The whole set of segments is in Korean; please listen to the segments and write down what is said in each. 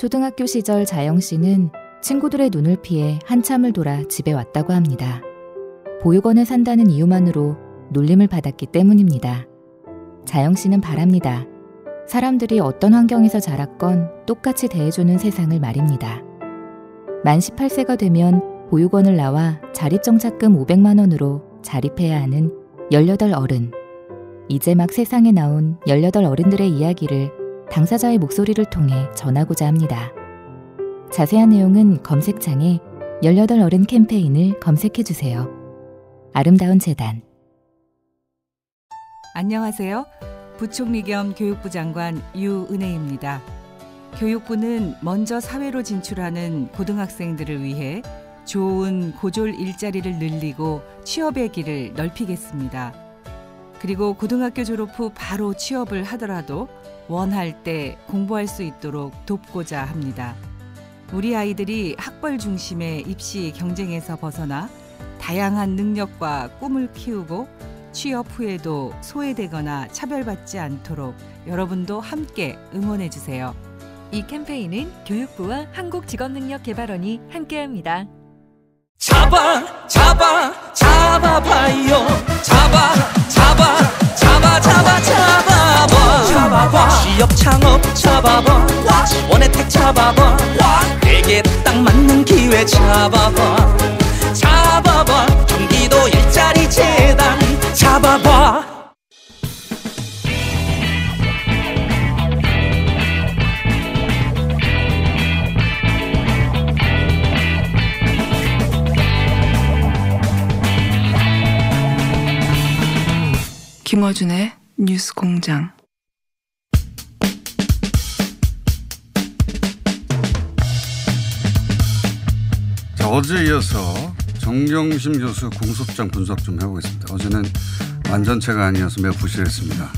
초등학교 시절 자영 씨는 친구들의 눈을 피해 한참을 돌아 집에 왔다고 합니다. 보육원에 산다는 이유만으로 놀림을 받았기 때문입니다. 자영 씨는 바랍니다. 사람들이 어떤 환경에서 자랐건 똑같이 대해주는 세상을 말입니다. 만 18세가 되면 보육원을 나와 자립정착금 500만 원으로 자립해야 하는 18 어른. 이제 막 세상에 나온 18 어른들의 이야기를 당사자의 목소리를 통해 전하고자 합니다. 자세한 내용은 검색창에 18 어른 캠페인을 검색해 주세요. 아름다운 재단. 안녕하세요. 부총리 겸 교육부 장관 유은혜입니다. 교육부는 먼저 사회로 진출하는 고등학생들을 위해 좋은 고졸 일자리를 늘리고 취업의 길을 넓히겠습니다. 그리고 고등학교 졸업 후 바로 취업을 하더라도 원할 때 공부할 수 있도록 돕고자 합니다. 우리 아이들이 학벌 중심의 입시 경쟁에서 벗어나 다양한 능력과 꿈을 키우고 취업 후에도 소외되거나 차별받지 않도록 여러분도 함께 응원해 주세요. 이 캠페인은 교육부와 한국직업능력개발원이 함께합니다. 잡아 잡아 잡아봐요 잡아 잡아 취업 창업 잡아봐. 지원 혜택 잡아봐. 내게 딱 맞는 기회 잡아봐. 잡아봐. 경기도 일자리 재단. 잡아봐. 김어준의 뉴스 공장. 자, 어제 이어서 정경심 교수 공소장 분석 좀 해보겠습니다. 어제는 완전체가 아니어서 매우 부실했습니다.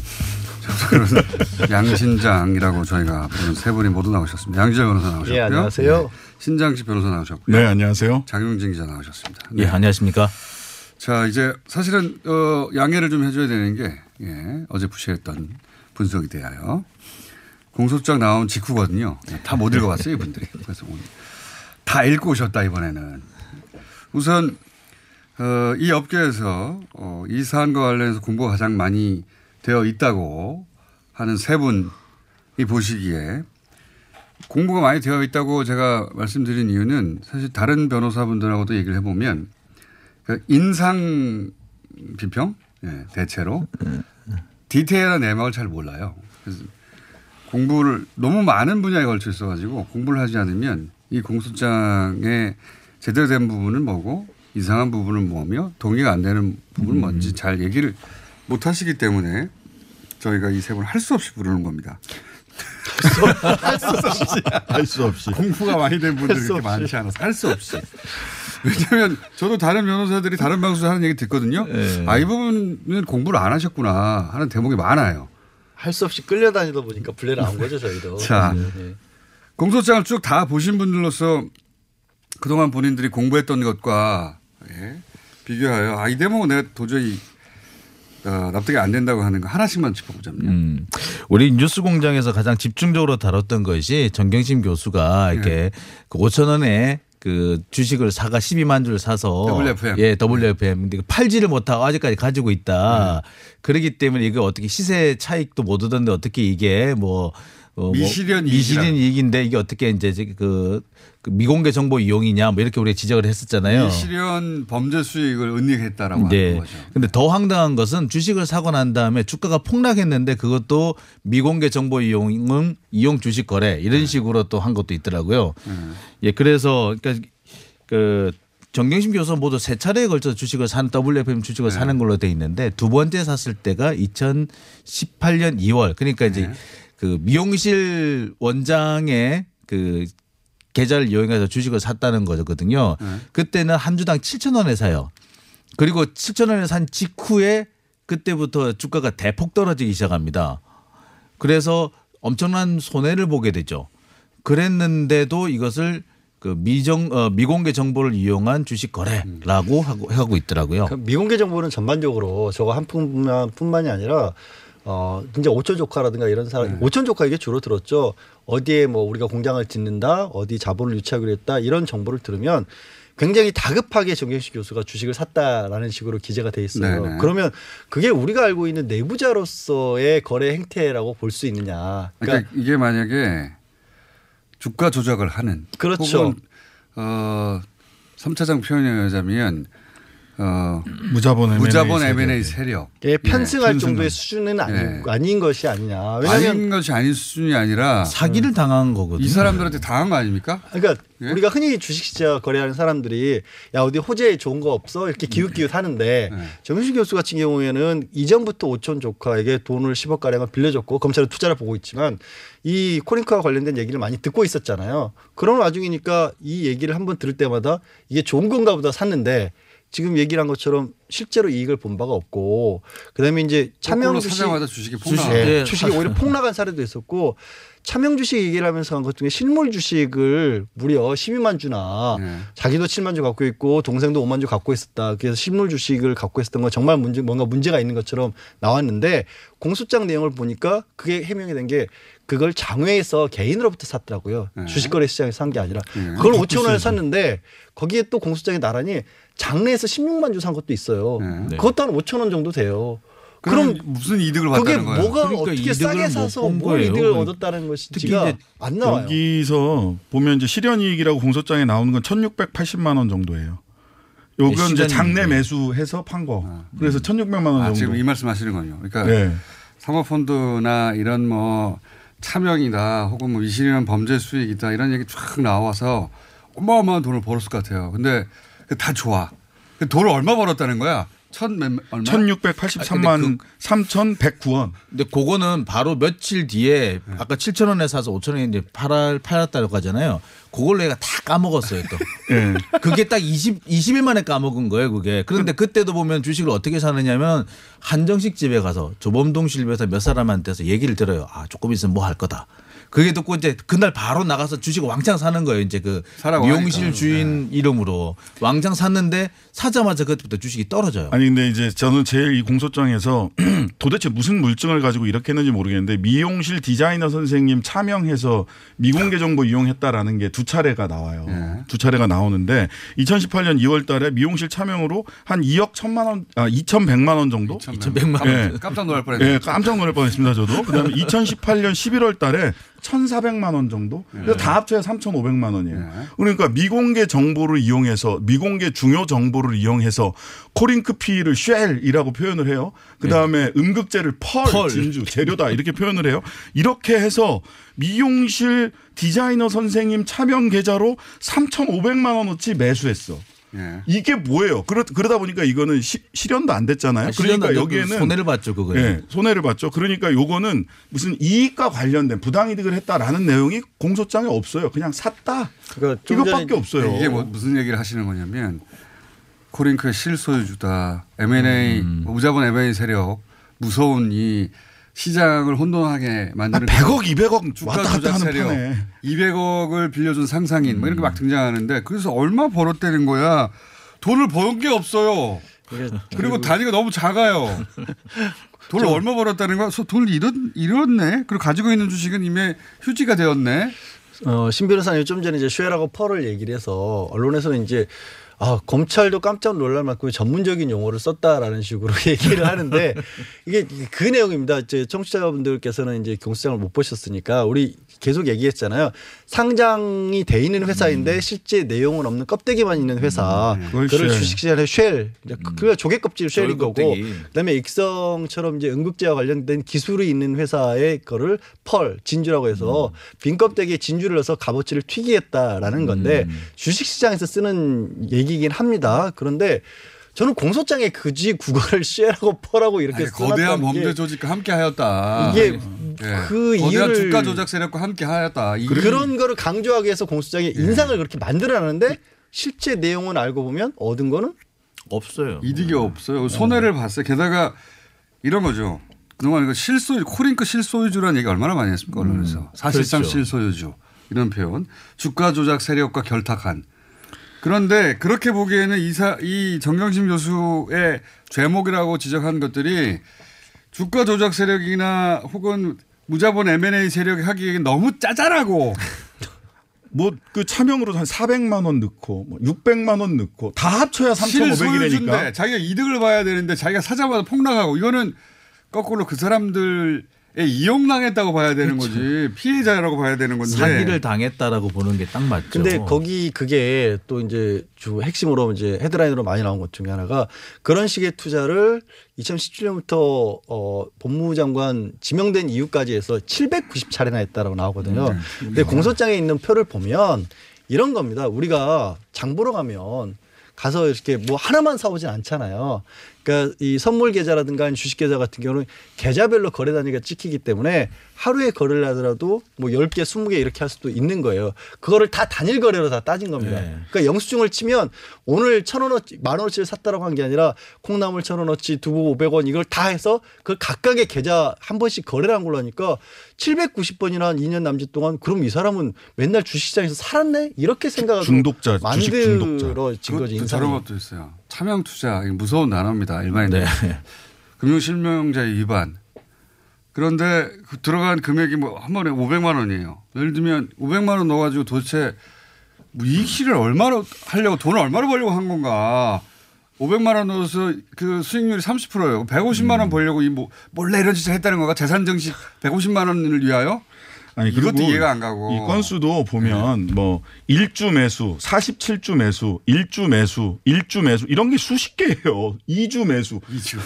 양신장이라고 저희가 부른 세 분이 모두 나오셨습니다. 양지열 변호사 나오셨고요. 예, 안녕하세요. 네, 신장식 변호사 나오셨고요. 네, 안녕하세요. 장용진 기자 나오셨습니다. 예, 안녕하십니까. 자, 이제 사실은 어, 양해를 좀 해줘야 되는 게 예, 어제 부실했던 분석에 대하여 공소장 나온 직후거든요. 다 못 읽어봤어요, 이분들이. 그래서 오늘 다 읽고 오셨다 이번에는. 우선 어, 이 업계에서 어, 이 사안과 관련해서 공부가 가장 많이 되어 있다고 하는 세 분이 보시기에 공부가 많이 되어 있다고 제가 말씀드린 이유는 사실 다른 변호사분들하고도 얘기를 해보면 그 인상 비평 예, 대체로 디테일한 내막을 잘 몰라요. 그래서 공부를 너무 많은 분야에 걸쳐 있어가지고 공부를 하지 않으면 이 공소장에 제대로 된 부분은 뭐고 이상한 부분은 뭐며 동의가 안 되는 부분은 뭔지 잘 얘기를 못 하시기 때문에 저희가 이 세 분 할 수 없이 부르는 겁니다. 할 수 없이. 할 수 없이. 공부가 많이 된 분들이 없이. 많지 않아서 할 수 없이. 왜냐하면 저도 다른 변호사들이 다른 방송에서 하는 얘기 듣거든요. 네. 아, 이 부분은 공부를 안 하셨구나 하는 대목이 많아요. 할 수 없이 끌려다니다 보니까 불레 나온 거죠 저희도. 자, 네. 공소장을 쭉 다 보신 분들로서 그동안 본인들이 공부했던 것과 예, 비교하여 아, 이 대목은 내가 도저히 어, 납득이 안 된다고 하는 거 하나씩만 짚어보자면요. 음, 우리 뉴스 공장에서 가장 집중적으로 다뤘던 것이 정경심 교수가 이렇게 그 5천 원에 그 주식을 사가 12만 주를 사서 WFM. 예, WFM. 근데 그 팔지를 못하고 아직까지 가지고 있다. 그렇기 때문에 이게 어떻게 시세 차익도 못 얻었는데 어떻게 이게 뭐 어, 뭐 미실현 미실현 이익이라. 이익인데 이게 어떻게 이제 그, 그 미공개 정보 이용이냐 뭐 이렇게 우리가 지적을 했었잖아요. 실현 범죄 수익을 은닉했다라고 네. 하는 거죠. 근데 더 황당한 것은 주식을 사고 난 다음에 주가가 폭락했는데 그것도 미공개 정보 이용은 이용 주식 거래 네. 이런 식으로 또 한 것도 있더라고요. 예, 그래서 그러니까 그 정경심 교수 모두 세 차례에 걸쳐 주식을 사는 WFM 주식을 네. 사는 걸로 돼 있는데 두 번째 샀을 때가 2018년 2월 그러니까 이제 네. 그 미용실 원장의 그 계좌를 이용해서 주식을 샀다는 거거든요. 네. 그때는 한 주당 7천 원에 사요. 그리고 7천 원에 산 직후에 그때부터 주가가 대폭 떨어지기 시작합니다. 그래서 엄청난 손해를 보게 되죠. 그랬는데도 이것을 그 미정 어, 미공개 정보를 이용한 주식 거래라고 하고 하고 있더라고요. 그 미공개 정보는 전반적으로 저거 한 푼만 뿐만이 아니라 어 진짜 오천 조카라든가 이런 사람 오천 조카 이게 주로 들었죠. 어디에 뭐 우리가 공장을 짓는다, 어디 자본을 유치하기로 했다 이런 정보를 들으면 굉장히 다급하게 정경식 교수가 주식을 샀다라는 식으로 기재가 돼 있어요. 네네. 그러면 그게 우리가 알고 있는 내부자로서의 거래 행태라고 볼 수 있느냐? 그러니까, 이게 만약에 주가 조작을 하는 그렇죠. 혹은 어 3차장 표현에 의하자면 어 무자본 M&A 무자본 세력. M&A 세력 예, 편승할 예, 정도의 수준은 아닌, 예. 아닌 것이 아니냐. 왜냐하면 아닌 것이 아닌 수준이 아니라 사기를 당한 거거든요. 이 사람들한테 당한 거 아닙니까? 그러니까 예? 우리가 흔히 주식 시장 거래하는 사람들이 야 어디 호재에 좋은 거 없어 이렇게 기웃기웃 하는데 네. 정윤식 교수 같은 경우에는 이전부터 오촌 조카에게 돈을 10억 가량을 빌려줬고 검찰은 투자를 보고 있지만 이 코링크와 관련된 얘기를 많이 듣고 있었잖아요. 그런 와중이니까 이 얘기를 한번 들을 때마다 이게 좋은 건가 보다 샀는데 지금 얘기를 한 것처럼 실제로 이익을 본 바가 없고 그다음에 이제 차명 주식 주식이 주식, 폭락. 예, 예. 주식이 오히려 폭락한 사례도 있었고 차명 주식 얘기를 하면서 한 것 중에 실물 주식을 무려 12만 주나 네. 자기도 7만 주 갖고 있고 동생도 5만 주 갖고 있었다. 그래서 실물 주식을 갖고 있었던 건 정말 문제 뭔가 문제가 있는 것처럼 나왔는데 공소장 내용을 보니까 그게 해명이 된 게 그걸 장외에서 개인으로부터 샀더라고요. 네. 주식거래 시장에서 산 게 아니라 네. 그걸 5천 원에 샀는데 거기에 또 공소장에 나란히 장내에서 16만 주 산 것도 있어요. 네. 그것도 한 5천 원 정도 돼요. 그럼 무슨 이득을 그게 받다는 거예요? 뭐가 그러니까 어떻게 이득을 싸게 못 사서 본뭘 거예요. 이득을 그- 얻었다는 것인지가 안 나와요. 여기서 보면 이제 실현이익이라고 공소장에 나오는 건 1,680만 원 정도예요. 요건 네, 이제. 장내 매수해서 판 거. 그래서 1,600만 원 아, 정도. 지금 이 말씀하시는군요. 그러니까 네. 사모펀드나 이런 뭐 차명이다 혹은 뭐 미실현 범죄 수익이다 이런 얘기 쫙 나와서 어마어마한 돈을 벌었을 것 같아요. 근데 그다 좋아. 그 돈을 얼마 벌었다는 거야? 천 몇, 얼마? 1,683만 아, 근데 3,109원. 근데 그거는 바로 며칠 뒤에 아까 7천 원에 사서 5천 원에 이제 팔아 팔았다고 하잖아요. 그걸 내가 다 까먹었어요 또. 예. 그게 딱 20, 20일 만에 까먹은 거예요, 그게. 그런데 그때도 보면 주식을 어떻게 사느냐면 한정식 집에 가서 조범동 실에서 몇 사람한테서 얘기를 들어요. 아, 조금 있으면 뭐 할 거다. 그게 듣고 이제 그날 바로 나가서 주식 왕창 사는 거예요. 이제 그 미용실 하니까. 주인 이름으로 왕창 샀는데 사자마자 그때부터 주식이 떨어져요. 아니 근데 이제 저는 제일 이 공소장에서 도대체 무슨 물증을 가지고 이렇게 했는지 모르겠는데 미용실 디자이너 선생님 차명해서 미공개 정보 이용했다라는 게 두 차례가 나와요. 예. 두 차례가 나오는데 2018년 2월 달에 미용실 차명으로 한 2억 1천만 원, 아 2,100만 원 정도? 2,100만 원. 예. 깜짝 놀랄 뻔했네. 예, 깜짝 놀랄 뻔했습니다, 저도. 그다음에 2018년 11월 달에 1,400만 원 정도. 그래서 다 합쳐야 3,500만 원이에요. 예. 그러니까 미공개 정보를 이용해서 미공개 중요 정보를 이용해서 코링크 PE를 shell이라고 표현을 해요. 그다음에 음극재를 pearl, pearl. 진주 재료다 이렇게 표현을 해요. 이렇게 해서 미용실 디자이너 선생님 차명 계좌로 3,500만 원어치 매수했어. 예. 이게 뭐예요? 그러, 그러다 보니까 이거는 시, 실현도 안 됐잖아요. 그러니까 실현도 여기에는 손해를 봤죠, 그거에. 예, 손해를 봤죠. 그러니까 요거는 무슨 이익과 관련된 부당이득을 했다라는 내용이 공소장에 없어요. 그냥 샀다. 그러니까 좀 이것밖에 전에 없어요. 이게 뭐 무슨 얘기를 하시는 거냐면 코링크의 실소유주다. M&A 음. 무자본 M&A 세력 무서운 이 시장을 혼돈하게 아, 만드는 100억, 200억 주가 조작 하는 세력, 판에. 200억을 빌려준 상상인 뭐 이런 게 막 등장하는데 그래서 얼마 벌었다는 거야. 돈을 번 게 없어요. 그리고 단위가 너무 작아요. 돈을 얼마 벌었다는 거야? 돈을 잃었, 잃었네. 그리고 가지고 있는 주식은 이미 휴지가 되었네. 어, 신 변호사님 좀 전에 이제 shell하고 pearl을 얘기를 해서 언론에서는 이제 아, 검찰도 깜짝 놀랄 만큼 전문적인 용어를 썼다라는 식으로 얘기를 하는데 이게 그 내용입니다. 이제 청취자분들께서는 이제 공소장을 못 보셨으니까 우리 계속 얘기했잖아요. 상장이 돼 있는 회사인데 실제 내용은 없는 껍데기만 있는 회사. 그걸 그걸 shell. 주식시장에 shell. 이제 그 조개 껍질 shell인 거고. 그다음에 익성처럼 이제 응급제와 관련된 기술이 있는 회사의 거를 pearl 진주라고 해서 빈 껍데기에 진주를 넣어서 값어치를 튀기했다라는 건데 주식시장에서 쓰는 얘기 긴 합니다. 그런데 저는 공소장에 그지 국어를 쉐라고 펄하고 이렇게 아니, 거대한 범죄 조직과 함께 하였다. 이게 예. 그 거대한 이유를 주가 조작 세력과 함께 하였다. 이- 그런 거를 강조하기 위해서 공소장에 예. 인상을 그렇게 만들어놨는데 실제 내용은 알고 보면 얻은 거는 없어요. 이득이 없어요. 손해를 봤어요. 게다가 이런 거죠. 그동안 이거 실소유, 코링크 실소유주라는 얘기 얼마나 많이 했습니까, 언론에서. 사실상 그렇죠. 실소유주. 이런 표현. 주가 조작 세력과 결탁한. 그런데 그렇게 보기에는 이사, 이 정경심 교수의 죄목이라고 지적한 것들이 주가 조작 세력이나 혹은 무자본 M&A 세력이 하기에는 너무 짜잘하고 뭐그 차명으로 한 400만 원 넣고 뭐 600만 원 넣고 다 합쳐야 실소유주인데 3,500이라니까. 자기가 이득을 봐야 되는데 자기가 사자마자 폭락하고 이거는 거꾸로 그 사람들의 이용당했다고 봐야 되는 거지 피해자라고 봐야 되는 건데 사기를 당했다라고 보는 게 딱 맞죠. 근데 거기 그게 또 이제 주 핵심으로 이제 헤드라인으로 많이 나온 것 중에 하나가 그런 식의 투자를 2017년부터 어 법무부 장관 지명된 이후까지 해서 790차례나 했다라고 나오거든요. 음. 근데 공소장에 있는 표를 보면 이런 겁니다. 우리가 장 보러 가면 가서 이렇게 뭐 하나만 사오진 않잖아요. 그러니까 이 선물 계좌라든가 주식 계좌 같은 경우는 계좌별로 거래 단위가 찍히기 때문에 하루에 거래를 하더라도 뭐 10개, 20개 이렇게 할 수도 있는 거예요. 그거를 다 단일 거래로 다 따진 겁니다. 네. 그러니까 영수증을 치면 오늘 천 원어치, 만 원어치를 샀다라고 한 게 아니라 콩나물 천 원어치, 두부 500원 이걸 다 해서 그 각각의 계좌 한 번씩 거래를 한 걸로 하니까 790번이나 한 2년 남짓 동안 그럼 이 사람은 맨날 주식시장에서 살았네? 이렇게 생각하고 중독자, 주식 중독자. 만들어진 거지. 인상이. 저런 것도 있어요. 차명 투자 무서운 단어입니다. 일반인들. 네. 금융실명제 위반. 그런데 그 들어간 금액이 뭐 한 번에 500만 원이에요. 예를 들면 500만 원 넣어가지고 도대체 뭐 이익실을 얼마로 하려고 돈을 얼마로 벌려고 한 건가. 500만 원 넣어서 그 수익률이 30%예요. 150만 음. 원 벌려고 이 뭐 몰래 이런 짓을 했다는 건가? 재산 증식 150만 원을 위하여? 아니 그리고 이해가 안 가고. 이 건수도 보면 뭐 1주 매수, 47주 매수, 1주 매수, 1주 매수 이런 게 수십 개예요. 2주 매수. 이주.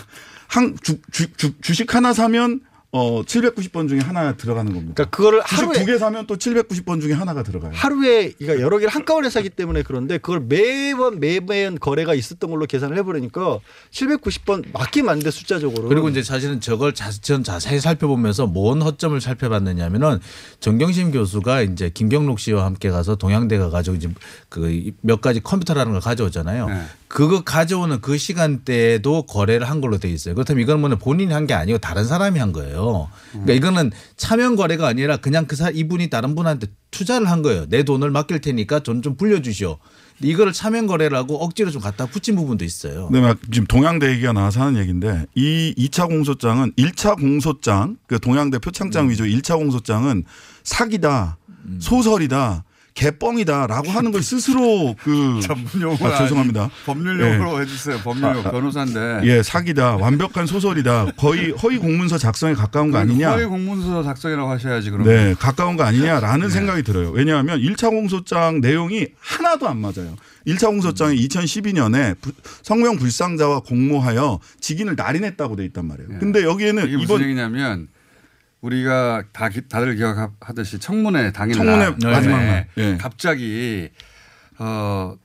한 주, 주, 주, 주식 하나 사면 어 790번 중에 하나 들어가는 겁니다. 그러니까 그거를 하루에 두 개 사면 또 790번 중에 하나가 들어가요. 하루에 그러니까 여러 개를 한꺼번에 사기 때문에 그런데 그걸 매번 매번 거래가 있었던 걸로 계산을 해버리니까 790번 맞게 맞는데 숫자적으로 그리고 이제 사실은 저걸 자, 전 자세히 살펴보면서 뭔 허점을 살펴봤느냐면은 정경심 교수가 이제 김경록 씨와 함께 가서 동양대 가가지고 이제 그 몇 가지 컴퓨터라는 걸 가져오잖아요. 네. 그거 가져오는 그 시간대에도 거래를 한 걸로 돼 있어요. 그렇다면 이건 뭐 본인이 한 게 아니고 다른 사람이 한 거예요. 그러니까 이거는 차명 거래가 아니라 그냥 그 사, 이분이 다른 분한테 투자를 한 거예요. 내 돈을 맡길 테니까 돈 좀 불려주시오. 이거를 차명 거래를 하고 억지로 좀 갖다 붙인 부분도 있어요. 네, 막 지금 동양대 얘기가 나와서 하는 얘기인데 이 2차 공소장은 1차 공소장 그 동양대 표창장 위조 1차 공소장은 사기다, 소설이다, 개뻥이다라고 하는 걸 스스로 그 전문 용어 아, 죄송합니다. 법률 용어로 해주세요. 법률 용어 변호사인데. 예, 사기다, 완벽한 소설이다, 거의 허위 공문서 작성에 가까운 거 아니냐? 허위 공문서 작성이라고 하셔야지 그러면. 네, 가까운 거 아니냐라는 생각이 들어요. 왜냐하면 1차 공소장 내용이 하나도 안 맞아요. 1차 공소장이 2012년에 성명 불상자와 공모하여 직인을 날인했다고 돼 있단 말이에요. 근데 여기에는 이게 무슨 이번 얘기냐면 우리가 다 기- 다들 기억하듯이 청문회 당일 청문회 날 마지막 네. 날. 예. 갑자기 어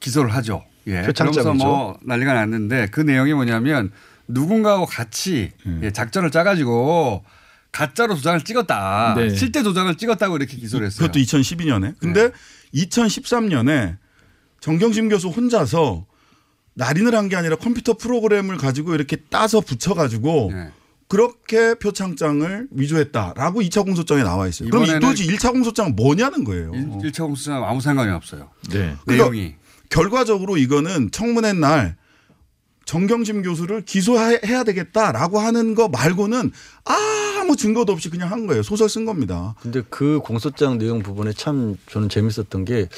기소를 하죠. 예. 그러면서 뭐 난리가 났는데 그 내용이 뭐냐면 누군가하고 같이 예, 작전을 짜가지고 가짜로 도장을 찍었다. 네. 실제 도장을 찍었다고 이렇게 기소를 했어요. 그것도 2012년에. 근데 2013년에 정경심 교수 혼자서 날인을 한 게 아니라 컴퓨터 프로그램을 가지고 이렇게 따서 붙여가지고 네. 그렇게 표창장을 위조했다라고 2차 공소장에 나와 있어요. 그럼 도대체 1차 공소장은 뭐냐는 거예요. 일 1차 공수처랑 아무 상관이 없어요. 네. 그러니까 내용이. 결과적으로 이거는 청문회 날 정경심 교수를 기소해야 되겠다라고 하는 거 말고는 아무 증거도 없이 그냥 한 거예요. 소설 쓴 겁니다. 근데 그 공소장 내용 부분에 참 저는 재밌었던 게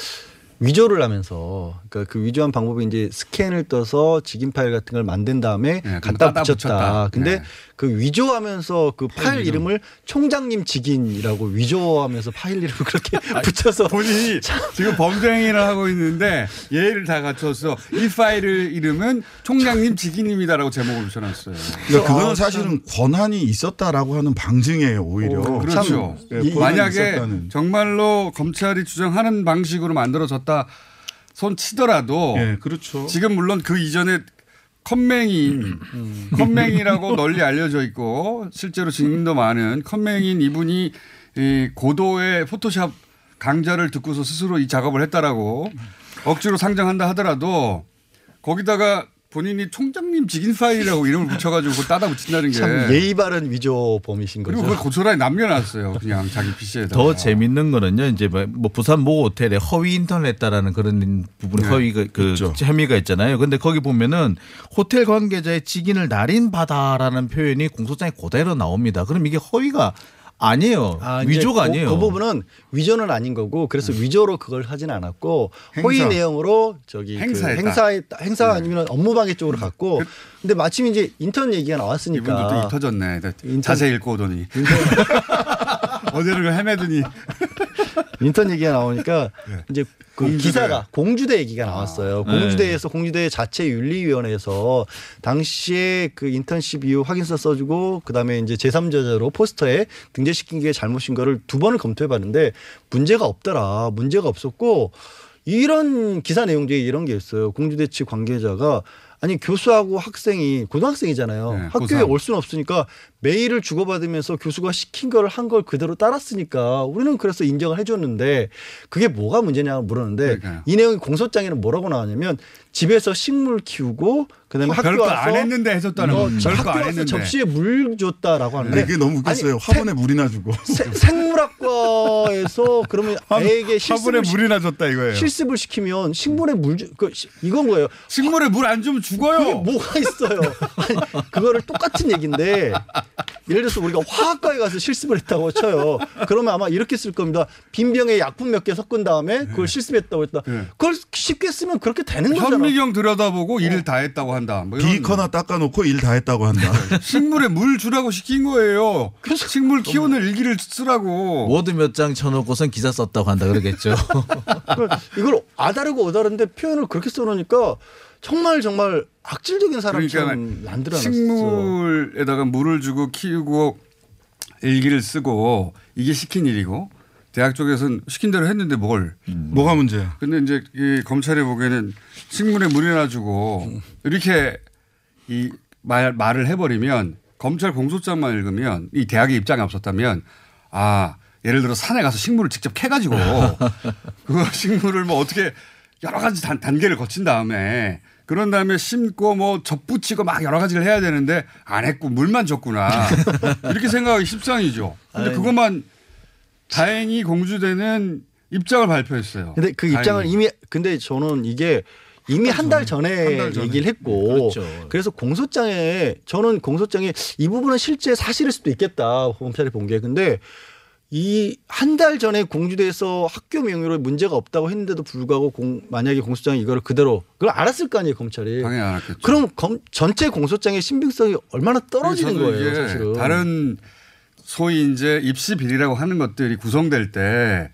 위조를 하면서 그러니까 그 위조한 방법이 이제 스캔을 떠서 직인 파일 같은 걸 만든 다음에 네, 갖다 갖다 붙였다. 붙였다. 근데 네. 그 위조하면서 그 파일 이름을 총장님 직인이라고 위조하면서 파일 이름을 그렇게 붙여서 본인이 지금 범죄 행위를 하고 있는데 예의를 다 갖춰서 이 파일을 이름은 총장님 직인입니다라고 제목을 붙여놨어요. 그러니까 그거는 사실은 권한이 있었다라고 하는 방증이에요. 오히려. 그렇죠. 예, 이- 권한이 만약에 있었다는. 정말로 검찰이 주장하는 방식으로 만들어졌다 손 치더라도 예, 그렇죠. 지금 물론 그 이전에 컴맹인 컴맹이라고 널리 알려져 있고 실제로 증인도 많은 컴맹인 이분이 이 고도의 포토샵 강좌를 듣고서 스스로 이 작업을 했다라고 억지로 상정한다 하더라도 거기다가 본인이 총장님 직인 파일이라고 이름을 붙여가지고 그걸 따다 붙인다는 게. 참 예의 바른 위조범이신 거죠. 그리고 그걸 고스란히 남겨놨어요. 그냥 자기 PC에다. 더 재밌는 거는요. 이제 뭐- 뭐 부산 모 호텔에 허위 인터넷다라는 그런 부분이 네, 허위 그, 그 있죠. 혐의가 있잖아요. 근데 거기 보면은 호텔 관계자의 직인을 날인 받아라는 표현이 공소장에 그대로 나옵니다. 그럼 이게 허위가 아니에요. 아, 위조가 그, 아니에요. 음. 그 부분은 위조는 아닌 거고 그래서 위조로 그걸 하진 않았고 허위 행사. 내용으로 저기 그 행사했다. 행사했다. 행사 네. 아니면 업무방해 쪽으로 갔고 근데 마침 이제 인턴 얘기가 이분도 또 나왔으니까 입 터졌네. 인턴- 자세히 읽고 오더니. 어디를 헤매더니. 인턴 얘기가 나오니까 이제 그 공주대. 기사가 공주대 얘기가 나왔어요. 네. 공주대에서 공주대 자체 윤리위원회에서 당시에 그 인턴십 이후 확인서 써주고 그다음에 이제 제3자자로 포스터에 등재시킨 게 잘못인 거를 두 번을 검토해봤는데 문제가 없더라. 문제가 없었고 이런 기사 내용 중에 이런 게 있어요. 공주대 측 관계자가 아니 교수하고 학생이 고등학생이잖아요. 네, 학교에 고3. 올 수는 없으니까 메일을 주고받으면서 교수가 시킨 걸 한 걸 그대로 따랐으니까 우리는 그래서 인정을 해줬는데 그게 뭐가 문제냐고 물었는데 그러니까요. 이 내용이 공소장에는 뭐라고 나왔냐면 집에서 식물 키우고 그다음에 학교 별거 와서 안 했는데 해줬다는 어, 거. 별거 학교 안 했는데. 접시에 물 줬다라고 하는데 이게 너무 웃겼어요. 아니, 화분에 물이나 주고. 세- 생물학 과에서 그러면 애에게 화분에 실습을, 시- 물이나 줬다 이거예요. 실습을 시키면 식물에 물 주, 그, 시- 이건 거예요. 식물에 물 안 주면 죽어요. 그게 뭐가 있어요? 아니, 그거를 똑같은 얘기인데 예를 들어서 우리가 화학과에 가서 실습을 했다고 쳐요. 그러면 아마 이렇게 쓸 겁니다. 빈 병에 약품 몇 개 섞은 다음에 그걸 실습했다고 했다. 네. 그걸 쉽게 쓰면 그렇게 되는 거잖아. 현미경 들여다보고 일을 다 했다고 한다. 뭐 이런 비커나 닦아놓고 일 다 했다고 한다. 식물에 물 주라고 시킨 거예요. 식물 키우는 일기를 쓰라고. 모두 몇 장 쳐놓고선 기사 썼다고 한다 그러겠죠. 그러니까 이걸 아다르고 어다른데 표현을 그렇게 써놓으니까 정말 정말 악질적인 사람처럼 만들어놨어. 식물에다가 물을 주고 키우고 일기를 쓰고 이게 시킨 일이고 대학 쪽에서는 시킨 대로 했는데 뭘. 뭐가 문제야? 근데 이제 이 검찰이 보기에는 식물에 물이나 주고 이렇게 이 말, 말을 해버리면 검찰 공소장만 읽으면 이 대학의 입장이 없었다면 아 예를 들어 산에 가서 식물을 직접 캐가지고 그 식물을 뭐 어떻게 여러 가지 단, 단계를 거친 다음에 그런 다음에 심고 뭐 접붙이고 막 여러 가지를 해야 되는데 안 했고 물만 줬구나 이렇게 생각하기 십상이죠. 근데 아이. 그것만 다행히 공주대는 입장을 발표했어요. 근데 그 입장을 다행히. 이미 근데 저는 이게 이미 한 달 전에, 한달 전에. 얘기를 했고 그렇죠. 그래서 공소장에 저는 공소장에 이 부분은 실제 사실일 수도 있겠다 검찰이 본 게 근데 이 한 달 전에 공주대에서 학교 명의로 문제가 없다고 했는데도 불구하고 공, 만약에 공소장이 이거를 그대로 그걸 알았을 거 아니에요 검찰이 당연히 알았겠죠. 그럼 검, 전체 공소장의 신빙성이 얼마나 떨어지는 거예요 사실은 다른 소위 이제 입시 비리라고 하는 것들이 구성될 때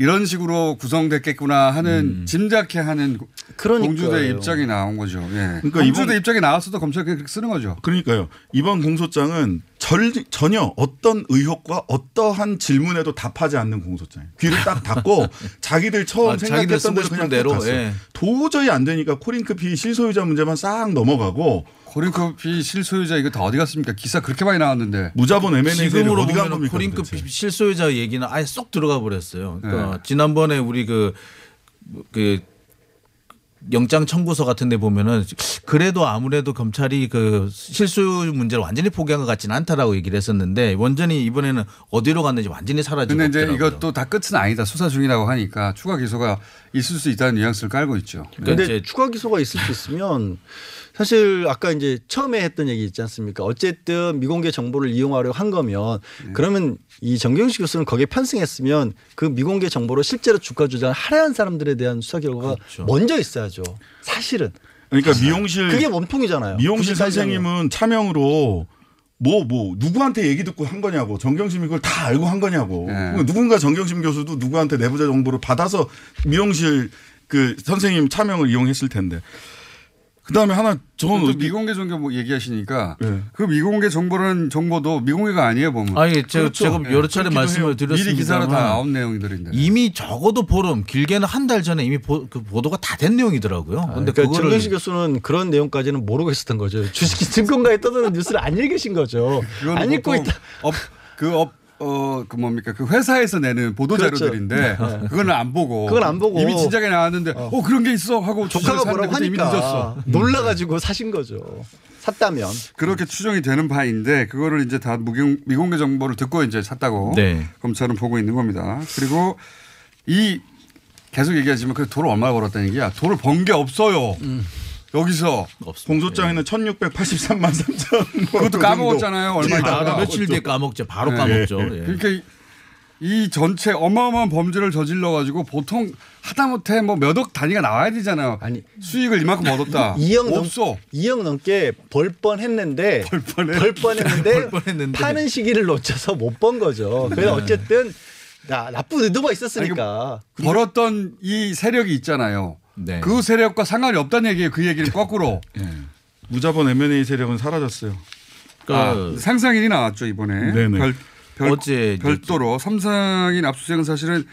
이런 식으로 구성됐겠구나 하는 짐작해 하는 그러니까요. 공주대 입장이 나온 거죠. 예. 그러니까 공주대 이번- 입장이 나왔어도 검찰이 그렇게 쓰는 거죠. 그러니까요. 이번 공소장은 절, 전혀 어떤 의혹과 어떠한 질문에도 답하지 않는 공소장이에요. 귀를 딱 닫고 자기들 처음 아, 자기들 생각했던 쓰고 대로 그냥 대로, 갔어요. 예. 도저히 안 되니까 코링크 PE 실소유자 문제만 싹 넘어가고 코링크 PE 실소유자 이거 다 어디 갔습니까? 기사 그렇게 많이 나왔는데. 무자본 M&A 지금으로 어디 간 겁니까? 코링크 도대체? 실소유자 얘기는 아예 쏙 들어가 버렸어요. 그러니까 네. 지난번에 우리 그, 그 영장 청구서 같은 데 보면은 그래도 아무래도 검찰이 그 실소유 문제를 완전히 포기한 것 같지는 않다라고 얘기를 했었는데 완전히 이번에는 어디로 갔는지 완전히 사라지고 근데 이제. 이것도 다 끝은 아니다. 수사 중이라고 하니까 추가 기소가 있을 수 있다는 뉘앙스를 깔고 있죠. 그러니까 근데 이제 추가 기소가 있을 수 있으면 사실 아까 이제 처음에 했던 얘기 있지 않습니까? 어쨌든 미공개 정보를 이용하려고 한 거면 네. 그러면 이 정경식 교수는 거기에 편승했으면 그 미공개 정보를 실제로 주가 조작을 할애한 사람들에 대한 수사 결과가 그렇죠. 먼저 있어야죠. 사실은 그러니까 미용실 그게 원통이잖아요. 미용실 94 년이면. 선생님은 차명으로 뭐, 뭐, 누구한테 얘기 듣고 한 거냐고, 정경심이 그걸 다 알고 한 거냐고. 네. 누군가 정경심 교수도 누구한테 내부자 정보를 받아서 미용실 그 선생님 차명을 이용했을 텐데. 그 다음에 하나, 저는 또 어떻게- 미공개 정보 뭐 얘기하시니까 네. 그 미공개 정보라는 정보도 미공개가 아니에요 보면. 아니 제가, 그렇죠. 제가 네, 여러 차례 그렇기도 말씀을. 드렸습니다. 미리 기사로 다 나온 내용들인데. 이미 적어도 보름 길게는 한 달 전에 이미 보, 그 보도가 다 된 내용이더라고요. 근데 그러니까 그거를 정경심 교수는 그런 내용까지는 모르고 있었던 거죠. 주식 증권가에 떠도는 뉴스를 안 읽으신 거죠. 안 읽고 있다. 업, 그 업, 어, 그 뭡니까. 그 회사에서 내는 보도자료들인데 그렇죠. 네. 그거는 안 보고. 그건 안 보고. 이미 진작에 나왔는데 어, 그런 게 있어 하고 조카가 뭐라고 하니까 이미 늦었어. 놀라 가지고 사신 거죠. 샀다면. 그렇게 추정이 되는 바인데 그거를 이제 다 무공, 미공개 정보를 듣고 이제 샀다고 네. 검찰은 보고 있는 겁니다. 그리고 이 계속 얘기하지만 그 돈을 얼마 벌었다는 얘기야. 돈을 번 게 없어요. 여기서 공소장에는 1683만 3천. 그것도 까먹었잖아요. 얼마 아, 있다가. 며칠 뒤에 까먹죠. 바로 네. 까먹죠. 예. 그러니까 이, 이 전체 어마어마한 범죄를 저질러 가지고 보통 하다못해 뭐 몇 억 단위가 나와야 되잖아요. 아니 수익을 이만큼 얻었다. 2억 넘, 없어. 2억 넘게 벌 뻔했는데 벌 뻔했는데. 파는 시기를 놓쳐서 못 번 거죠. 그래서 어쨌든 나, 나쁜 의도가 있었으니까. 벌었던 이 세력이 있잖아요. 네. 그 세력과 상관이 없다는 얘기예요. 그 얘기를 거꾸로. 무자본 M&A 세력은 사라졌어요. 아, 그 상상인이 나왔죠 이번에. 네네. 별, 별, 어제 별도로 삼상인 압수수색은 사실은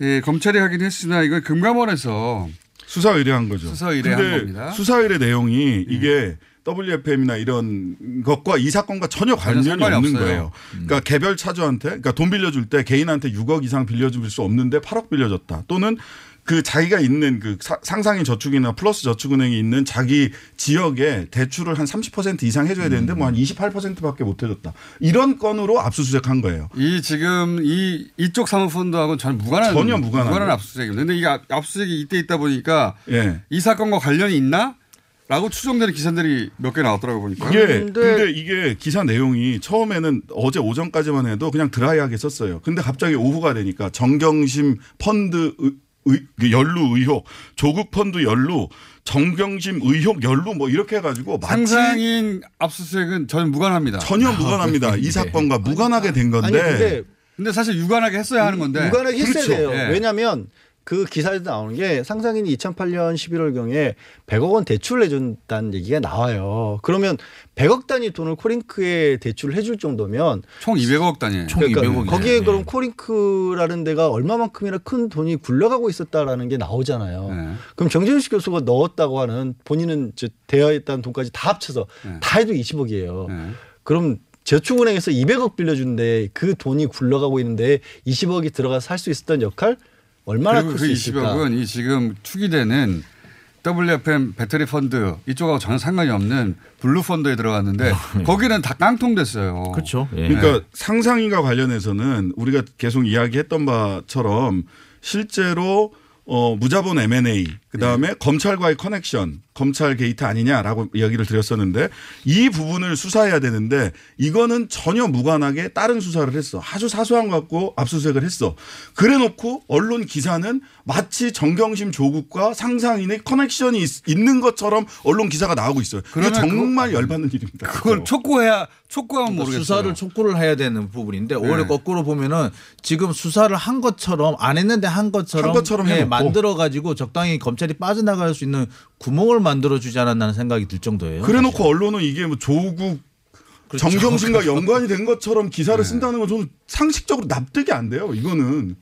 예, 검찰이 하긴 했으나 이건 금감원에서 수사 의뢰한 거죠. 수사 의뢰한 겁니다. 수사 의뢰 내용이 이게 WFM이나 이런 것과 이 사건과 전혀 관련이 없는 없어요. 거예요. 그러니까 개별 차주한테 그러니까 돈 빌려줄 때 개인한테 6억 이상 빌려줄 수 없는데 8억 빌려줬다. 또는 그 자기가 있는 그 사- 상상인 저축이나 플러스 저축은행이 있는 자기 지역에 대출을 한 30% 이상 해줘야 되는데 뭐 한 28%밖에 못 해줬다. 이런 건으로 압수수색한 거예요. 이 지금 이 이쪽 사모펀드하고는 전혀 무관한 전혀 무관하죠. 압수수색입니다. 근데 이게 압- 압수수색이 이때 있다 보니까 예. 이 사건과 관련이 있나? 라고 추정되는 기사들이 몇 개 나왔더라고 보니까. 이게 근데- 근데, 이게 기사 내용이 처음에는 어제 오전까지만 해도 그냥 드라이하게 썼어요. 근데 갑자기 오후가 되니까 정경심 펀드 의- 의- 그 연루 의혹, 조국 펀드 연루, 정경심 의혹 연루 뭐 이렇게 해가지고 상상인 압수수색은 전혀 무관합니다. 전혀 무관합니다. 이 사건과 무관하게 된 건데. 아니 근데 근데 사실 유관하게 했어야 하는 건데. 무관하게 했어야 그렇죠. 돼요. 예. 왜냐하면 그 기사에도 나오는 게 상상인이 2008년 11월 경에 100억 원 대출을 해준다는 얘기가 나와요. 그러면 100억 단위 돈을 코링크에 대출을 해줄 정도면 총 200억 단위예요. 총 그러니까 200억 이네. 거기에 예. 그럼 코링크라는 데가 얼마만큼이나 큰 돈이 굴러가고 있었다라는 게 나오잖아요. 네. 그럼 정경심 교수가 넣었다고 하는 본인은 있다는 돈까지 다 합쳐서 네. 다 해도 20억이에요. 네. 그럼 저축은행에서 200억 빌려주는데 그 돈이 굴러가고 있는데 20억이 들어가서 할 수 있었던 역할 얼마나 클 수 있을까? 20억은 이 지금 투기되는 WFM 배터리 펀드 이쪽하고 전혀 상관이 없는 블루 펀드에 들어갔는데 거기는 다 깡통됐어요. 그렇죠. 예. 그러니까 상상인과 관련해서는 우리가 계속 이야기했던 바처럼 실제로 어, 무자본 M&A 그 다음에 검찰과의 커넥션 검찰 게이트 아니냐라고 이야기를 드렸었는데 이 부분을 수사해야 되는데 이거는 전혀 무관하게 다른 수사를 했어. 아주 사소한 것 갖고 압수수색을 했어. 그래 놓고 언론 기사는 마치 정경심 조국과 상상인의 커넥션이 있, 는 것처럼 언론 기사가 나오고 있어요. 그게 그러면 정말 열받는 일입니다. 그걸 촉구해야 촉구하면 그러니까 모르겠어요. 수사를 촉구를 해야 되는 부분인데 오히려 네. 거꾸로 보면은 지금 수사를 한 것처럼 안 했는데 한 것처럼, 한 것처럼 예, 해놓고. 만들어 가지고 적당히 검 찰이 빠져나갈 수 있는 구멍을 만들어 주지 않았나는 생각이 들 정도예요. 그래놓고 언론은 이게 뭐 조국 그렇죠. 정경심과 연관이 된 것처럼 기사를 쓴다는 건 저는 상식적으로 납득이 안 돼요. 이거는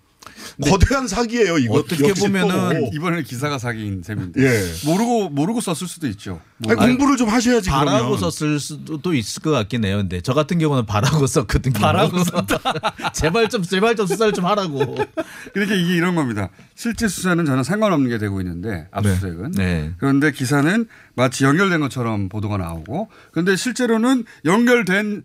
거대한 사기예요. 이거 어떻게 보면은 또. 이번에는 기사가 사기인 셈인데 예. 모르고 모르고 썼을 수도 있죠. 뭐 아니, 공부를 좀 하셔야지 바라고 그러면. 썼을 수도 있을 것 같긴 해요. 근데 저 같은 경우는 바라고 썼거든요. 바라고 썼다. 제발 좀 제발 좀 수사를 좀 하라고. 그러니까 이게 이런 겁니다. 실제 수사는 전혀 상관없는 게 되고 있는데 압수수색은 네. 그런데 기사는 마치 연결된 것처럼 보도가 나오고 그런데 실제로는 연결된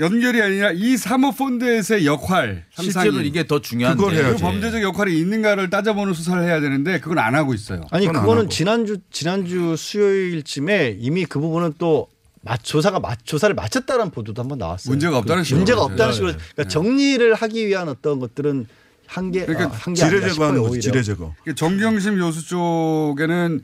연결이 아니라 이 사모펀드에서의 역할 실제로 이게 더 중요한데. 그걸 해야지. 그 범죄적 역할이 있는가를 따져보는 수사를 해야 되는데 그건 안 하고 있어요. 아니 그거는. 지난주 지난주 수요일쯤에 이미 그 부분은 또 마, 조사가 마, 조사를 마쳤다는 보도도 한번 나왔어요. 문제가 없다는 식으로 문제가. 없다는 식으로 그러니까 정리를 하기 위한 어떤 것들은 한계 그러니까 한게 지뢰 제거하는. 거지. 오히려. 지뢰 제거. 정경심 요수 쪽에는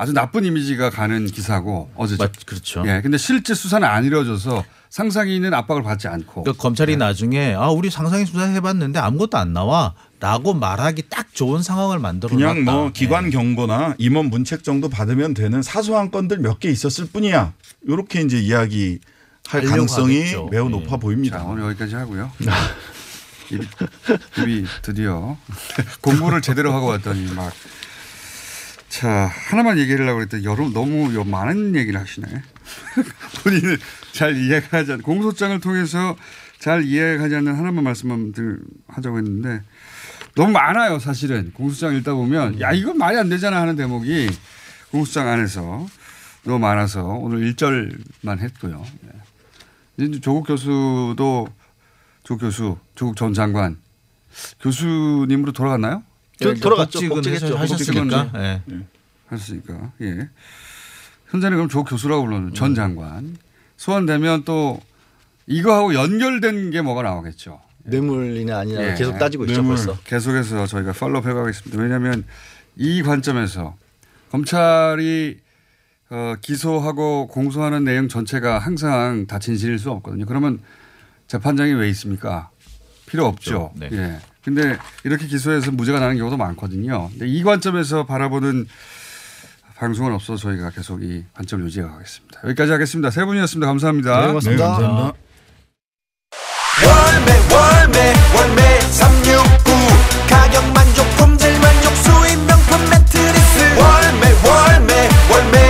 아주 나쁜 이미지가 가는 기사고 어제 맞, 그렇죠. 예, 근데 실제 수사는 안 이루어져서 상상인은 압박을 받지 않고 그러니까 검찰이 나중에 아 우리 상상이 수사해봤는데 아무것도 안 나와라고 말하기 딱 좋은 상황을 만들어 그냥 놨다. 뭐 기관 예. 경고나 임원 문책 정도 받으면 되는 사소한 건들 몇 개 있었을 뿐이야. 이렇게 이제 이야기할 하려고 가능성이 하겠죠. 매우 예. 높아 자, 보입니다. 오늘 여기까지 하고요. 입이, 입이 드디어 공부를 제대로 하고 왔더니 막. 자, 하나만 얘기를 하려고 그랬더니 여러, 너무 여- 많은 얘기를 하시네. 본인은 잘 이해가 하지 않고 공소장을 통해서 잘 이해가지 않는 하나만 말씀만 들- 하자고 했는데 너무 많아요 사실은 공소장 읽다 보면 야 이건 말이 안 되잖아 하는 대목이 공소장 안에서 너무 많아서 오늘 1절만 했고요. 네. 이제 조국 교수도 조국 교수, 조국 전 장관 교수님으로 돌아갔나요? 저- 돌아갔죠. 복직했죠. 하셨으니까. 예. 하셨으니까 예. 현재는 그럼 조국 교수라고 불러는 전 장관 소환되면 또 이거하고 연결된 게 뭐가 나오겠죠. 뇌물이냐 아니냐 예. 계속 따지고 있죠 벌써. 계속해서 저희가 팔로우 해가겠습니다. 왜냐하면 이 관점에서 검찰이 어, 기소하고 공소하는 내용 전체가 항상 다 진실일 수 없거든요. 그러면 재판장이 왜 있습니까? 필요 없죠. 네. 예. 근데 이렇게 기소해서 무죄가 나는 경우도 많거든요. 근데 이 관점에서 바라보는 방송은 없어서 저희가 계속 이 관점을 유지해 가겠습니다. 여기까지 하겠습니다. 세 분이었습니다. 감사합니다. 네, 고맙습니다. 네, 감사합니다. 월매 월매 월매 369 가격 만족 품질 만족 수입 명품 매트리스 월매 월매 월매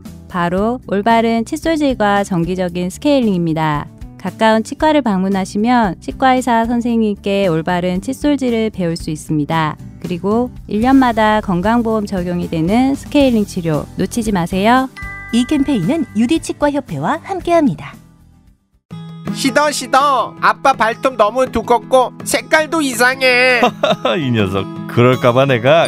바로 올바른 칫솔질과 정기적인 스케일링입니다. 가까운 치과를 방문하시면 치과의사 선생님께 올바른 칫솔질을 배울 수 있습니다. 그리고 1년마다 건강보험 적용이 되는 스케일링 치료 놓치지 마세요. 이 캠페인은 유디치과협회와 함께합니다. 시더 시더 아빠 발톱 너무 두껍고 색깔도 이상해 이 녀석 그럴까봐 내가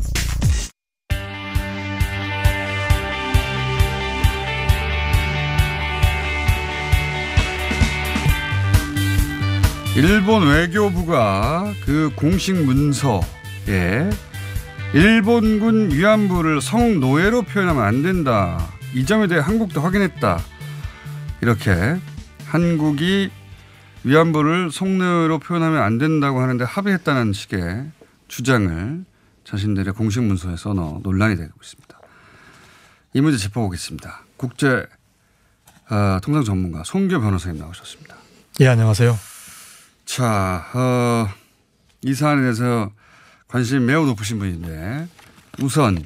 일본 외교부가 그 공식 문서에 일본군 위안부를 성노예로 표현하면 안 된다. 이 점에 대해 한국도 확인했다. 이렇게 한국이 위안부를 성노예로 표현하면 안 된다고 하는데 합의했다는 식의 주장을 자신들의 공식 문서에 써넣어 논란이 되고 있습니다. 이 문제 짚어보겠습니다. 국제 어, 통상 전문가 송교 변호사님 나오셨습니다. 예, 안녕하세요. 자, 어, 이 사안에 대해서 관심이 매우 높으신 분인데 우선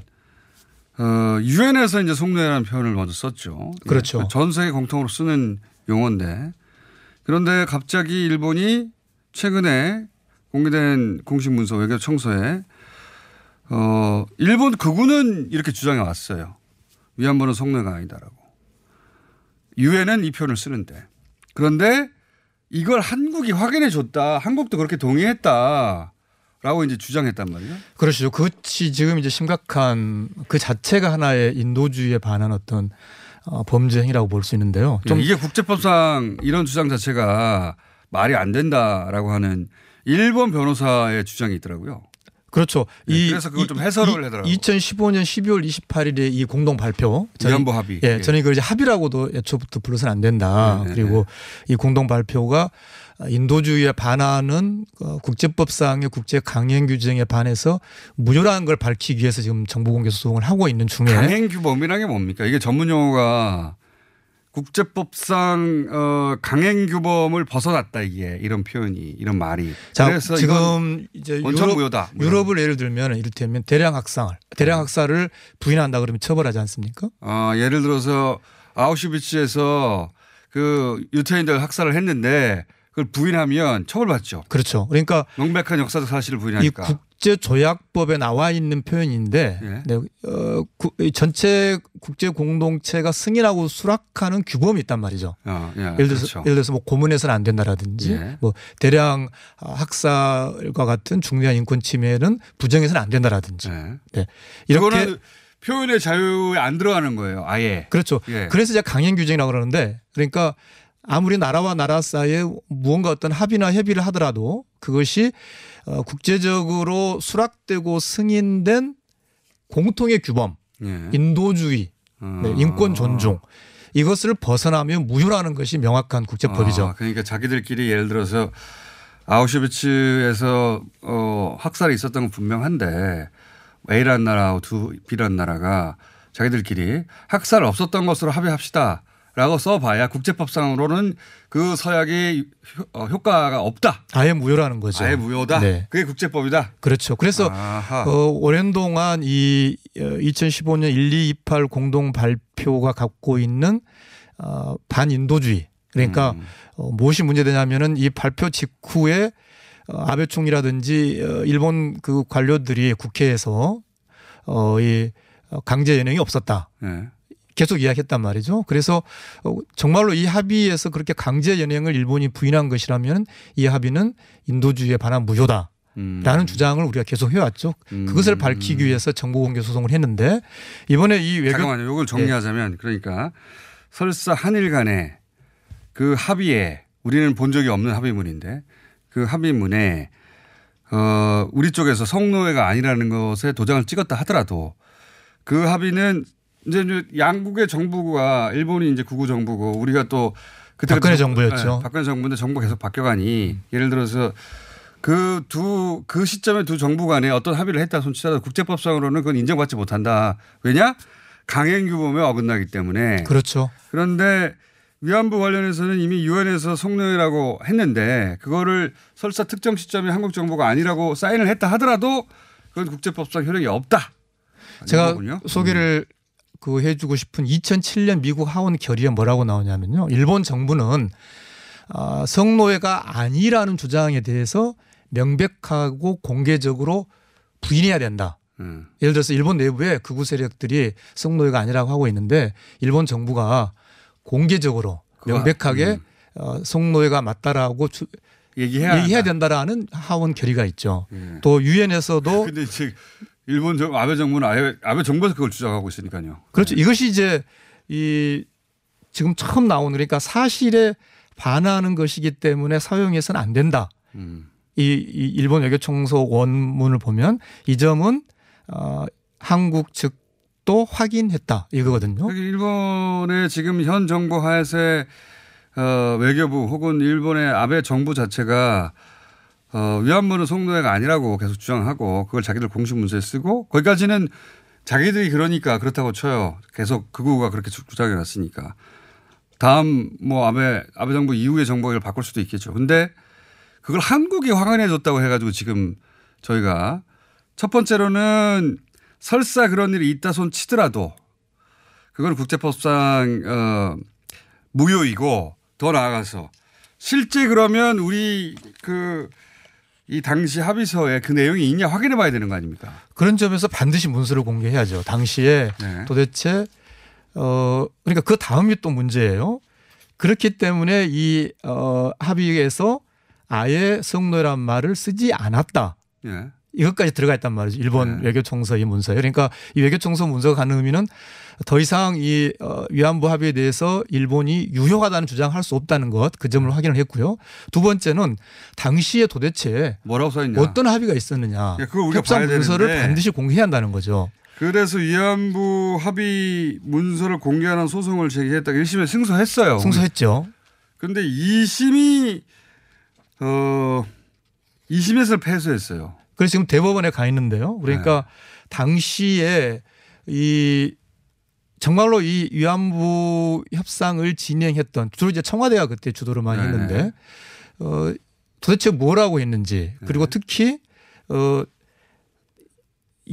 어, 유엔에서 이제 속노예라는 표현을 먼저 썼죠. 예, 그렇죠. 전 세계 공통으로 쓰는 용어인데 그런데 갑자기 일본이 최근에 공개된 공식 문서 외교 청소에 어, 일본 극우는 이렇게 주장해 왔어요. 위안부는 성노예가 아니다라고. 유엔은 이 표현을 쓰는데 그런데 이걸 한국이 확인해 줬다. 한국도 그렇게 동의했다. 라고 이제 주장했단 말이에요. 그렇죠. 그것이 지금 이제 심각한 그 자체가 하나의 인도주의에 반한 어떤 어, 범죄 행위라고 볼 수 있는데요. 좀 이게 국제법상 이런 주장 자체가 말이 안 된다라고 하는 일본 변호사의 주장이 있더라고요. 그렇죠. 네, 그래서 그걸 좀 해설을 이- 하더라고요. 2015년 12월 28일에 이 공동 발표. 위안부 합의. 예, 예. 저는 이걸 이제 합의라고도 애초부터 불러서는 안 된다. 네, 네, 그리고 이 공동 발표가 인도주의에 반하는 어, 국제법상의 국제 강행 규정에 반해서 무효라는 걸 밝히기 위해서 지금 정보 공개 소송을 하고 있는 중에 강행 규범이라는 게 뭡니까? 이게 전문 용어가 국제법상 어, 강행 규범을 벗어났다 이게 이런 표현이 이런 말이. 자, 그래서 지금 이제 원천 유럽, 무효다. 뭐 유럽을 예를 들면 이를테면 대량 학살, 대량 학살을 부인한다 그러면 처벌하지 않습니까? 어, 예를 들어서 아우슈비츠에서 그 유태인들 학살을 했는데 그걸 부인하면 처벌받죠. 그렇죠. 그러니까 명백한 역사적 사실을 이 부인하니까. 국 제조약법에 나와 있는 표현인데 예. 네, 어, 구- 이 전체 국제 공동체가 승인하고 수락하는 규범이 있단 말이죠. 어, 예, 예를 들어서 그렇죠. 예를 들어서 뭐 고문해서는 안 된다라든지 예. 뭐 대량 학살과 같은 중대한 인권 침해는 부정해서는 안 된다라든지. 네. 이렇게 표현의 자유에 안 들어가는 거예요. 아예. 그렇죠. 예. 그래서 이제 강행 규정이라고 그러는데 그러니까 아무리 나라와 나라 사이에 무언가 어떤 합의나 협의를 하더라도 그것이 어, 국제적으로 수락되고 승인된 공통의 규범, 예. 인도주의, 어. 네, 인권 존중 이것을 벗어나면 무효라는 것이 명확한 국제법이죠. 아, 그러니까 자기들끼리 예를 들어서 아우슈비츠에서 어, 학살이 있었던 건 분명한데 A라는 나라하고 두 B라는 나라가 자기들끼리 학살 없었던 것으로 합의합시다. 라고 써봐야 국제법상으로는 그 서약이 효- 어, 효과가 없다. 아예 무효라는 거죠. 아예 무효다. 네. 그게 국제법이다. 그렇죠. 그래서 아하. 어, 오랜 동안 이 2015년 1228 공동 발표가 갖고 있는 어, 반인도주의 그러니까 음. 어, 무엇이 문제되냐면은 이 발표 직후에 어, 아베 총리라든지 어, 일본 그 관료들이 국회에서 어, 이 어, 강제 연행이 없었다. 네. 계속 이야기했단 말이죠. 그래서 어, 정말로 이 합의에서 그렇게 강제 연행을 일본이 부인한 것이라면 이 합의는 인도주의에 반한 무효다. 음. 라는 주장을 우리가 계속 해왔죠. 그것을 밝히기 위해서 정보공개 소송을 했는데 이번에 이 외교 잠깐만요. 이걸 정리하자면 그러니까 설사 한일 간에 그 합의에 우리는 본 적이 없는 합의문인데 그 합의문에 어 우리 쪽에서 성노예가 아니라는 것에 도장을 찍었다 하더라도 그 합의는 이제 양국의 정부가 일본이 이제 구구 정부고 우리가 또 그때 박근혜 정- 정부였죠. 네, 박근혜 정부인데 정부가 계속 바뀌어가니 예를 들어서 그 두 그 시점에 두 정부 간에 어떤 합의를 했다 손치더라도 국제법상으로는 그건 인정받지 못한다. 왜냐? 강행 규범에 어긋나기 때문에. 그렇죠. 그런데 위안부 관련해서는 이미 유엔에서 성노예라고 했는데 그거를 설사 특정 시점에 한국 정부가 아니라고 사인을 했다 하더라도 그건 국제법상 효력이 없다. 제가 이거군요. 소개를 그 해주고 싶은 2007년 미국 하원 결의에 뭐라고 나오냐면요. 일본 정부는 아, 성노예가 아니라는 주장에 대해서 명백하고 공개적으로 부인해야 된다. 음. 예를 들어서 일본 내부에 극우 세력들이 성노예가 아니라고 하고 있는데 일본 정부가 공개적으로 명백하게 음. 어, 성노예가 맞다라고 주, 얘기해야 얘기해야. 된다라는 하원 결의가 있죠. 예. 또 유엔에서도 근데 이제 일본 정 아베 정부는 아예 아베 정부에서 그걸 주장하고 있으니까요. 그렇죠. 이것이 이제 이 지금 처음 나오는 그러니까 사실에 반하는 것이기 때문에 사용해서는 안 된다. 음. 이, 이 일본 외교청소 원문을 보면 이 점은 어, 한국 측도 확인했다 이거거든요. 여기 일본의 지금 현 정부 하에서의 어, 외교부 혹은 일본의 아베 정부 자체가 어, 위안부는 성노예가 아니라고 계속 주장하고 그걸 자기들 공식 문서에 쓰고 거기까지는 자기들이 그러니까 그렇다고 쳐요. 계속 극우가 그렇게 주- 주장해 놨으니까. 다음 뭐 아베 아베 정부 이후의 이걸 바꿀 수도 있겠죠. 근데 그걸 한국이 확인해 줬다고 해 가지고 지금 저희가 첫 번째로는 설사 그런 일이 있다 손 치더라도 그건 국제법상 어, 무효이고 더 나아가서 실제 그러면 우리 그 이 당시 합의서에 그 내용이 있냐 확인해 봐야 되는 거 아닙니까? 그런 점에서 반드시 문서를 공개해야죠. 당시에 네. 도대체 어 그러니까 그 다음이 또 문제예요. 그렇기 때문에 이 어, 합의에서 아예 성노예란 말을 쓰지 않았다. 예. 이것까지 들어가 있단 말이죠. 일본 네. 외교청서 이 문서에. 그러니까 이 외교청서 문서가 가는 의미는 더 이상 이 어, 위안부 합의에 대해서 일본이 유효하다는 주장할 수 없다는 것 그 점을 확인을 했고요. 두 번째는 당시에 도대체 뭐라고 써 있냐? 어떤 합의가 있었느냐. 예, 협상 문서를 되는데. 반드시 공개해야 한다는 거죠. 그래서 위안부 합의 문서를 공개하는 소송을 제기했다가 1심에 승소했어요. 승소했죠. 근데 2심이 어 2심에서 패소했어요. 그래서 지금 대법원에 가 있는데요. 그러니까 네. 당시에 이 정말로 이 위안부 협상을 진행했던 주로 이제 청와대가 그때 주도를 많이 네네. 했는데 어 도대체 뭐라고 했는지 네. 그리고 특히 어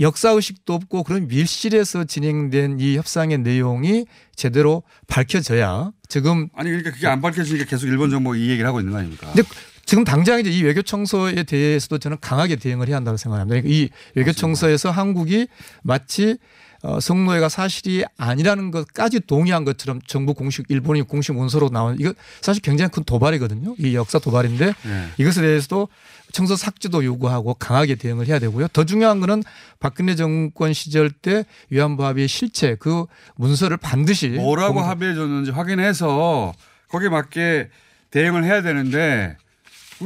역사 의식도 없고 그런 밀실에서 진행된 이 협상의 내용이 제대로 밝혀져야 지금 아니 그러니까 그게 안 밝혀지니까 계속 일본 정부가 이 얘기를 하고 있는 거 아닙니까? 근데 지금 당장 이제 이 외교 청소에 대해서도 저는 강하게 대응을 해야 한다고 생각합니다. 이 외교 청소에서 한국이 마치 어, 성노예가 사실이 아니라는 것까지 동의한 것처럼 정부 공식 일본이 공식 문서로 나온 이거 사실 굉장히 큰 도발이거든요. 이 역사 도발인데 네. 이것에 대해서도 청소 삭제도 요구하고 강하게 대응을 해야 되고요. 더 중요한 거는 박근혜 정권 시절 때 위안부 합의의 실체 그 문서를 반드시 뭐라고 공- 합의해 줬는지 확인해서 거기에 맞게 대응을 해야 되는데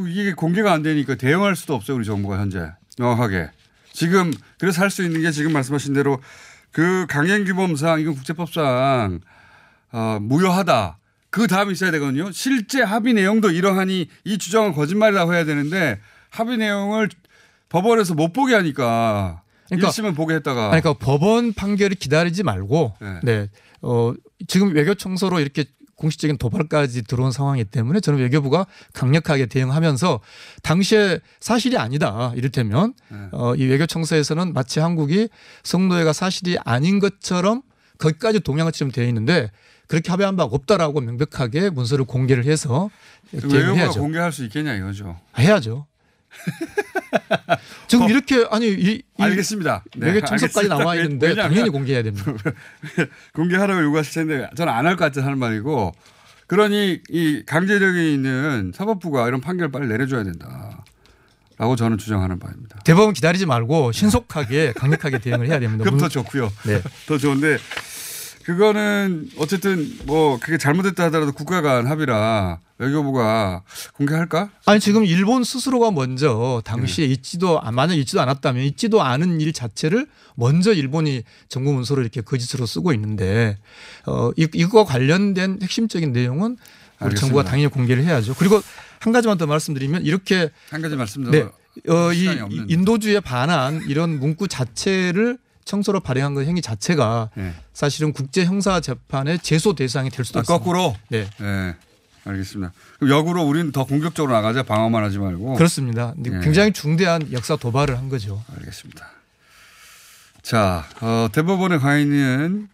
이게 공개가 안 되니까 대응할 수도 없어요 우리 정부가 현재. 명확하게. 지금 그래서 할 수 있는 게 지금 말씀하신 대로 그 강행 규범상 이건 국제법상 어, 무효하다. 그 다음에 있어야 되거든요. 실제 합의 내용도 이러하니 이 주장은 거짓말이라고 해야 되는데 합의 내용을 법원에서 못 보게 하니까 그러니까- 1심은 보게 했다가. 그러니까 법원 판결을 기다리지 말고 네. 네. 어, 지금 외교 청소로 이렇게 공식적인 도발까지 들어온 상황이기 때문에 저는 외교부가 강력하게 대응하면서 당시에 사실이 아니다 이를테면 네. 어, 이 외교 청소에서는 마치 한국이 성노예가 사실이 아닌 것처럼 거기까지 동의한 것처럼 되어 있는데 그렇게 합의한 바가 없다라고 명백하게 문서를 공개를 해서 그 외교부가 해야죠. 공개할 수 있겠냐 이거죠. 해야죠. 지금 이렇게 아니 이, 이 알겠습니다. 네, 외교 청소까지. 나와 있는데 왜냐하면 당연히 공개해야 됩니다. 공개하라고 요구하실 텐데 저는 안 할 것 같아서 하는 말이고 그러니 이 강제력이 있는 사법부가 이런 판결을 빨리 내려줘야 된다. 라고 저는 주장하는 바입니다. 대법원 기다리지 말고 신속하게 강력하게 대응을 해야 됩니다. 그럼 더 문- 좋고요. 네. 더 좋은데 그거는 어쨌든 뭐 그게 잘못됐다 하더라도 국가 간 합의라 외교부가 공개할까? 아니 지금 일본 스스로가 먼저 당시에 있지도 아, 만약 있지도 않았다면 있지도 않은 일 자체를 먼저 일본이 정부 문서로 이렇게 거짓으로 쓰고 있는데 어 이, 이거 관련된 핵심적인 내용은 우리 알겠습니다. 정부가 당연히 공개를 해야죠. 그리고 한 가지만 더 말씀드리면 이렇게 한 가지 말씀 더 네. 어, 이. 인도주의에 반한 이런 문구 자체를 청소로 발행한 그 행위 자체가 네. 사실은 국제 형사 재판의 제소 대상이 될 수도 아, 있습니다. 거꾸로? 네. 네. 알겠습니다. 역으로 우리는 더 공격적으로 나가자 방어만 하지 말고. 그렇습니다. 예. 굉장히 중대한 역사 도발을 한 거죠. 알겠습니다. 자, 어, 가 있는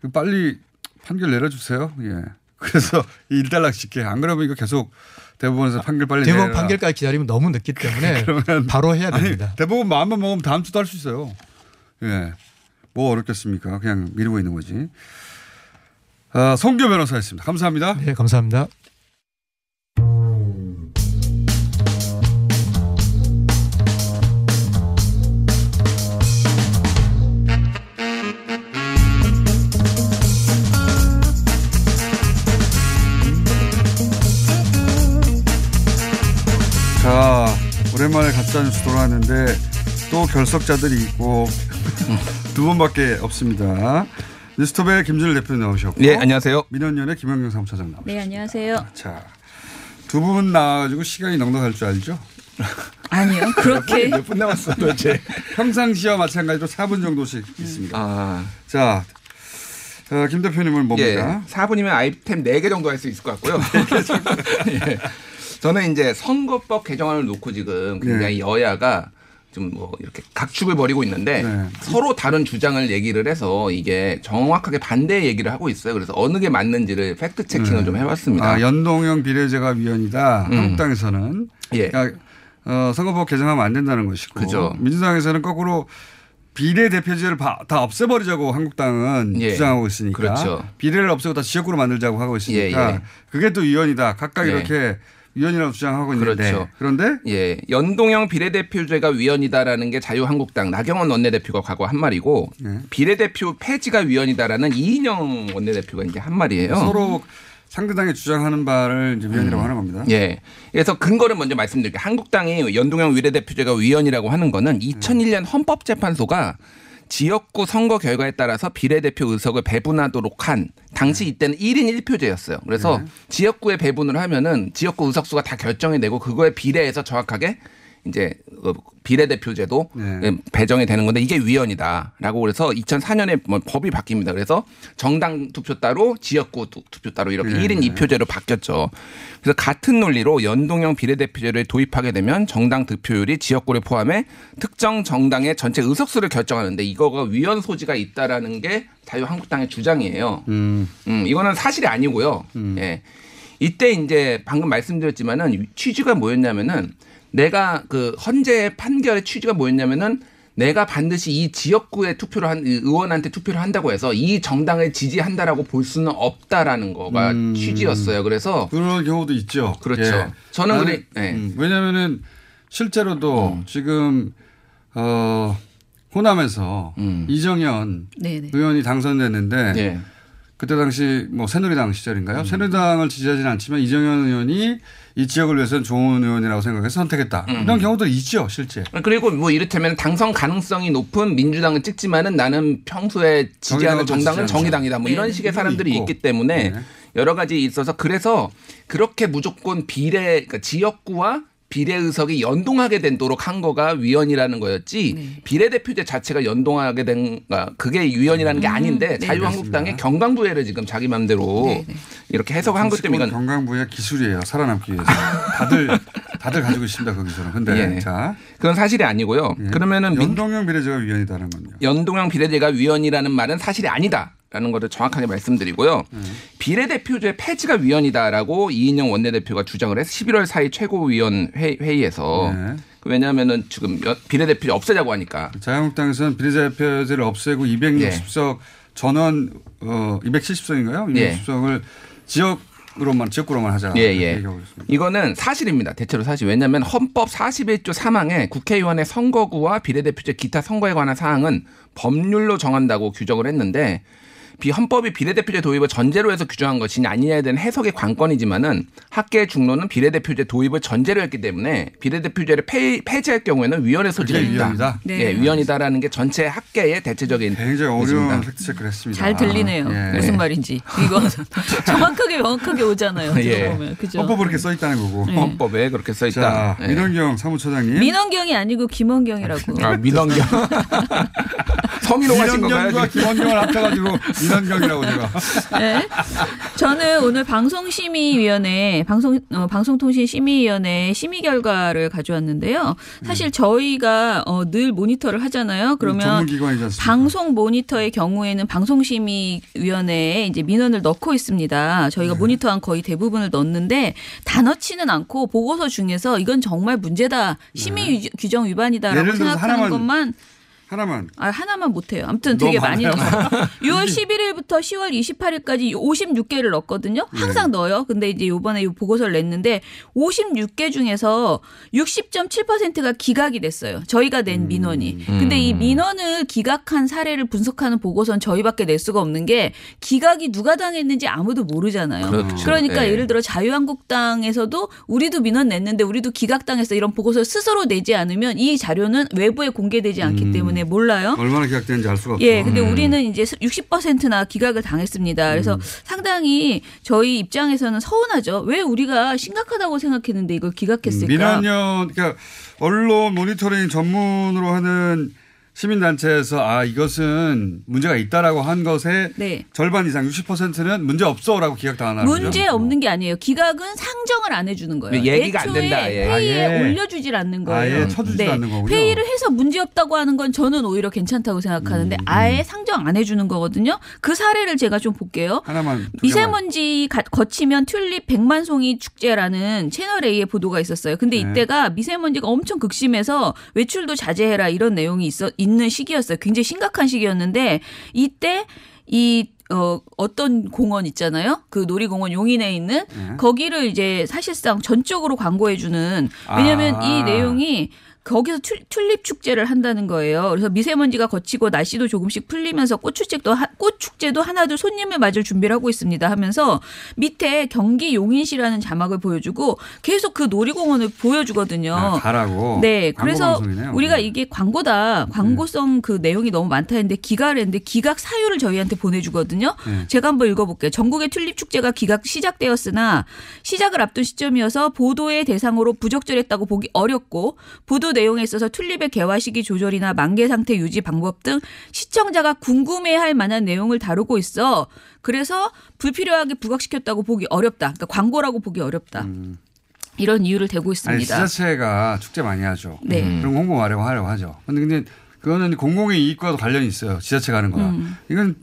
그 빨리 판결 내려주세요. 예. 그래서 이 일단락 짓게. 안 그러면 이거 계속 대법원에서 판결 빨리 대법원 내라. 판결까지 기다리면 너무 늦기 때문에 바로 해야 아니, 됩니다. 대법원 마음만 먹으면 다음 주도 할 수 있어요. 예. 뭐 어렵겠습니까? 그냥 미루고 있는 거지. 아, 송교 변호사였습니다. 감사합니다. 네, 감사합니다. 자, 오랜만에 가짜 뉴스 돌아왔는데 또 결석자들이 있고 두 분밖에 없습니다. 뉴스톱의 김준일 대표님 나오셨고. 네, 안녕하세요. 민원연의 김영경 사무처장 나오셨습니다. 네, 안녕하세요. 자, 두 분 나와가지고 시간이 넉넉할 줄 알죠? 아니요, 그렇게. 몇 분 남았어, 도대체. 평상시와 마찬가지로 4분 정도씩 있습니다. 아. 자, 어, 김 대표님은 뭡니까? 예, 4분이면 아이템 4개 정도 할 수 있을 것 같고요. 예. 저는 이제 선거법 개정안을 놓고 지금 굉장히 네. 여야가 좀 뭐 이렇게 각축을 벌이고 있는데 네. 서로 다른 주장을 얘기를 해서 이게 정확하게 반대 얘기를 하고 있어요. 그래서 어느 게 맞는지를 팩트 체킹을 네. 좀 해봤습니다. 아, 연동형 비례제가 위헌이다. 음. 한국당에서는. 예. 그러니까 어, 선거법 개정하면 안 된다는 것이고. 그죠. 민주당에서는 거꾸로 비례대표제를 바- 다 없애버리자고 한국당은 예. 주장하고 있으니까. 그렇죠. 비례를 없애고 다 지역구로 만들자고 하고 있으니까. 예, 예. 그게 또 위헌이다. 각각 예. 이렇게 위헌이라고 주장하고 있는데. 그렇죠. 그런데 예, 연동형 비례대표제가 위헌이다라는 게 자유한국당 나경원 원내대표가 과거 한 말이고 네. 비례대표 폐지가 위헌이다라는 이인영 원내대표가 이제 한 말이에요. 서로 상대당이 주장하는 바를 이제 위헌이라고 음. 하는 겁니다. 예. 그래서 근거를 먼저 말씀드릴게요. 한국당이 연동형 비례대표제가 위헌이라고 하는 거는 2001년 헌법재판소가 지역구 선거 결과에 따라서 비례대표 의석을 배분하도록 한 당시 이때는 1인 1표제였어요. 그래서 네. 지역구에 배분을 하면은 지역구 의석수가 다 결정이 되고 그거에 비례해서 정확하게 이제 어, 비례대표제도 네. 예, 배정이 되는 건데 이게 위헌이다라고 그래서 2004년에 뭐 법이 바뀝니다. 그래서 정당 투표 따로 지역구 투- 투표 따로 이렇게 네. 1인 2표제로 바뀌었죠. 그래서 같은 논리로 연동형 비례대표제를 도입하게 되면 정당 득표율이 지역구를 포함해 특정 정당의 전체 의석수를 결정하는데 이거가 위헌 소지가 있다라는 게 자유한국당의 주장이에요. 음. 음, 이거는 사실이 아니고요. 예. 이때 이제 방금 말씀드렸지만은 취지가 뭐였냐면은 내가 그 헌재 판결의 취지가 뭐였냐면은 내가 반드시 이 지역구에 투표를 한이 의원한테 투표를 한다고 해서 이 정당을 지지한다라고 볼 수는 없다라는 거가 음. 취지였어요. 그래서 그런 경우도 있죠. 그렇죠. 예. 저는 나는, 그래 예. 음, 왜냐면은 실제로도 지금 어 호남에서 이정현 네네. 의원이 당선됐는데 네. 그때 당시 뭐 새누리당 시절인가요? 새누리당을 지지하지는 않지만 이정현 의원이 이 지역을 위해서는 좋은 의원이라고 생각해서 선택했다. 이런 경우도 있죠, 실제. 그리고 뭐 이를테면 당선 가능성이 높은 민주당을 찍지만은 나는 평소에 지지하는 정당은 정의당이다. 뭐 이런 네. 식의 사람들이 있고. 있기 때문에 네. 여러 가지 있어서 그래서 그렇게 무조건 비례 그러니까 지역구와 비례 의석이 연동하게 되도록 한 거가 위원이라는 거였지 네. 비례대표제 자체가 연동하게 된 그러니까 그게 위원이라는 게 음, 아닌데 네. 자유한국당의 경강부회를 지금 자기 마음대로 이렇게 해석한 것 때문에 이건 건강부의 기술이에요. 살아남기 위해서. 다들 다들 가지고 있습니다, 그 기술은. 근데 예. 자. 그건 사실이 아니고요. 그러면은 민- 연동형 비례제가 위원이다는 건요. 연동형 비례제가 위원이라는 말은 사실이 아니다 라는 것을 정확하게 말씀드리고요. 비례대표제 폐지가 위원이다라고 이인영 원내대표가 주장을 해서 11월 4일 최고위원 회, 회의에서 네. 왜냐하면은 지금 여- 비례대표 없애자고 하니까 자유한국당에서는 비례대표제를 없애고 260석 전원 어 270석인가요? 예. 260석을 지역으로만 지역구로만 하자. 예, 예. 이거는 사실입니다. 대체로 사실. 왜냐하면 헌법 41조 3항에 국회의원의 선거구와 비례대표제 기타 선거에 관한 사항은 법률로 정한다고 규정을 했는데 비 헌법이 비례대표제 도입을 전제로 해서 규정한 것이냐 아니냐에 대한 해석의 관건이지만은 학계의 중론은 비례대표제 도입을 전제로 했기 때문에 비례대표제를 폐, 폐지할 경우에는 위원회 소지가 그게 있다. 위원이다? 네. 예, 위원이다라는 게 전체 학계의 대체적인 굉장히 어려운 팩트체크를 했습니다. 잘 들리네요. 예. 무슨 말인지. 이거 정확하게 명확하게 오잖아요. 예. 들어보면. 그죠? 헌법에 그렇게 써 있다는 거고. 네. 헌법에 그렇게 써 있다. 자, 예. 민원경 사무처장님. 민원경이 아니고 김원경이라고. 아, 민원경. 서민호 하신 건가요? 김원경을 합쳐가지고 민원경이라고 제가. 네. 저는 오늘 방송심의위원회, 방송, 어, 방송통신심의위원회 심의 결과를 가져왔는데요. 사실 저희가 어, 늘 모니터를 하잖아요. 그러면 전문기관이지 않습니까? 방송 모니터의 경우에는 방송심의위원회에 이제 민원을 넣고 있습니다. 저희가 네. 모니터한 거의 대부분을 넣는데 다 넣지는 않고 보고서 중에서 이건 정말 문제다. 심의 유- 규정 위반이다라고 네. 생각하는 것만 하나만. 아, 하나만 못해요. 아무튼 되게 많이. 넣어요. 6월 11일부터 10월 28일까지 56개를 넣었거든요. 항상 네. 넣어요. 근데 이제 요번에 이 보고서를 냈는데 56개 중에서 60.7%가 기각이 됐어요. 저희가 음. 낸 민원이. 근데 이 민원을 기각한 사례를 분석하는 보고서는 저희밖에 낼 수가 없는 게 기각이 누가 당했는지 아무도 모르잖아요. 그렇죠. 러니까 네. 예를 들어 자유한국당에서도 우리도 민원 냈는데 우리도 기각당했어 이런 보고서를 스스로 내지 않으면 이 자료는 외부에 공개되지 않기 때문에 몰라요. 얼마나 기각되는지 알 수가 없죠. 예, 근데 우리는 이제 60%나 기각을 당했습니다. 그래서 음. 상당히 저희 입장에서는 서운하죠. 왜 우리가 심각하다고 생각했는데 이걸 기각했을까? 민원연 그러니까 언론 모니터링 전문으로 하는 시민단체에서 아 이것은 문제가 있다라고 한 것의 네. 절반 이상 60%는 문제 없어라고 기각당하는 문제 없는 게 아니에요. 기각은 상정을 안 해주는 거예요. 얘기가 안 애초에 된다, 예. 회의에 아 예. 올려주질 않는 거예요. 아예 쳐주지도 않는 거군요. 회의를 해서 문제 없다고 하는 건 저는 오히려 괜찮다고 생각하는데 음, 아예 상정 안 해주는 거거든요. 그 사례를 제가 좀 볼게요. 하나만. 미세먼지 가- 거치면 튤립 백만 송이 축제라는 채널 A의 보도가 있었어요. 근데 네. 이때가 미세먼지가 엄청 극심해서 외출도 자제해라 이런 내용이 있어 있는 시기였어요. 굉장히 심각한 시기였는데 이때 이 어, 어떤 공원 있잖아요. 그 놀이공원 용인에 있는 네. 거기를 이제 사실상 전적으로 광고해주는 왜냐하면 아. 이 내용이 거기서 튤, 튤립 축제를 한다는 거예요. 그래서 미세먼지가 거치고 날씨도 조금씩 풀리면서 꽃 축제도 하- 꽃 축제도 하나둘 손님을 맞을 준비를 하고 있습니다. 하면서 밑에 경기 용인시라는 자막을 보여주고 계속 그 놀이공원을 보여주거든요. 아, 가라고. 네, 그래서 방송이네요. 우리가 네. 이게 광고다. 광고성 그 내용이 너무 많다 했는데 기각을 했는데 기각 사유를 저희한테 보내주거든요. 네. 제가 한번 읽어볼게요. 전국의 튤립 축제가 기각 시작되었으나 시작을 앞둔 시점이어서 보도의 대상으로 부적절했다고 보기 어렵고 보도 내용에 있어서 튤립의 개화 시기 조절이나 만개 상태 유지 방법 등 시청자가 궁금해할 만한 내용을 다루고 있어. 그래서 불필요하게 부각시켰다고 보기 어렵다. 그러니까 광고라고 보기 어렵다. 이런 이유를 대고 아니 있습니다. 지자체가 축제 많이 하죠. 네. 음. 그럼 홍보 마려고 하려고 하죠. 근데 근데 그거는 공공의 이익과도 관련이 있어요. 지자체가 하는 거야. 음. 이건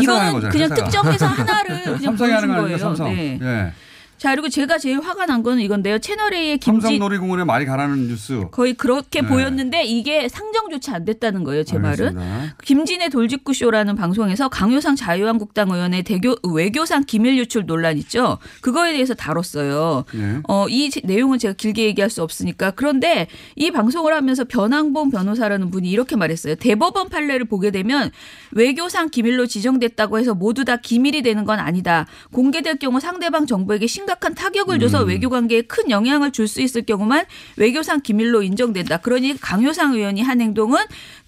이거는 거잖아요. 그냥 회사가. 특정 회사 하나를 그냥 삼성이 하는 거 거예요. 삼성. 네. 예. 자 그리고 제가 제일 화가 난 거는 이건데요. 채널 A의 김지 삼성놀이공원에 말이 가라는 뉴스. 거의 그렇게 네. 보였는데 이게 상정조차 안 됐다는 거예요. 제 말은. 알겠습니다. 김진애 돌직구 쇼라는 방송에서 강효상 자유한국당 의원의 대교 외교상 기밀 유출 논란 있죠. 그거에 대해서 다뤘어요. 예. 어, 이 제- 내용은 제가 길게 얘기할 수 없으니까. 그런데 이 방송을 하면서 변항봉 변호사라는 분이 이렇게 말했어요. 대법원 판례를 보게 되면 외교상 기밀로 지정됐다고 해서 모두 다 기밀이 되는 건 아니다. 공개될 경우 상대방 정부에게 심각 한 타격을 줘서 음. 외교 관계에 큰 영향을 줄 수 있을 경우만 외교상 기밀로 인정된다. 그러니 강효상 의원이 한 행동은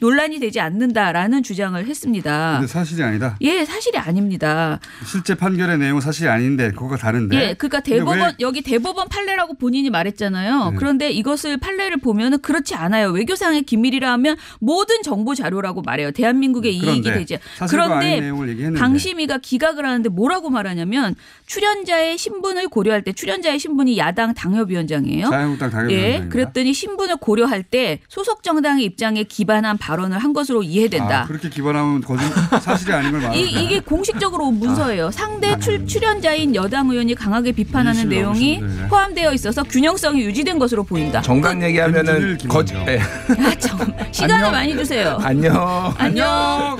논란이 되지 않는다라는 주장을 했습니다. 근데 사실이 아니다. 예, 사실이 아닙니다. 실제 판결의 내용은 사실이 아닌데 그거가 다른데. 예, 그러니까 대법원 왜- 여기 대법원 판례라고 본인이 말했잖아요. 네. 그런데 이것을 판례를 보면은 그렇지 않아요. 외교상의 기밀이라 하면 모든 정보 자료라고 말해요. 대한민국의 이익이 되지. 아닌 그런데 내용을 얘기했는데. 방심위가 기각을 하는데 뭐라고 말하냐면 출연자의 신분을 고려할 때 출연자의 신분이 야당 당협위원장이에요. 자유한국당 당협위원장입니다. 예, 그랬더니 신분을 고려할 때 소속 정당의 입장에 기반한 발언을 한 것으로 이해된다. 아, 그렇게 기반하면 거짓 사실이 아닌 걸 말하는 이, 이게 공식적으로 온 문서예요. 상대 출, 출연자인 여당 의원이 강하게 비판하는 내용이 되네. 포함되어 있어서 균형성이 유지된 것으로 보인다. 정당 얘기하면은 거짓. 네. 시간을 안녕. 많이 주세요. 안녕. 안녕.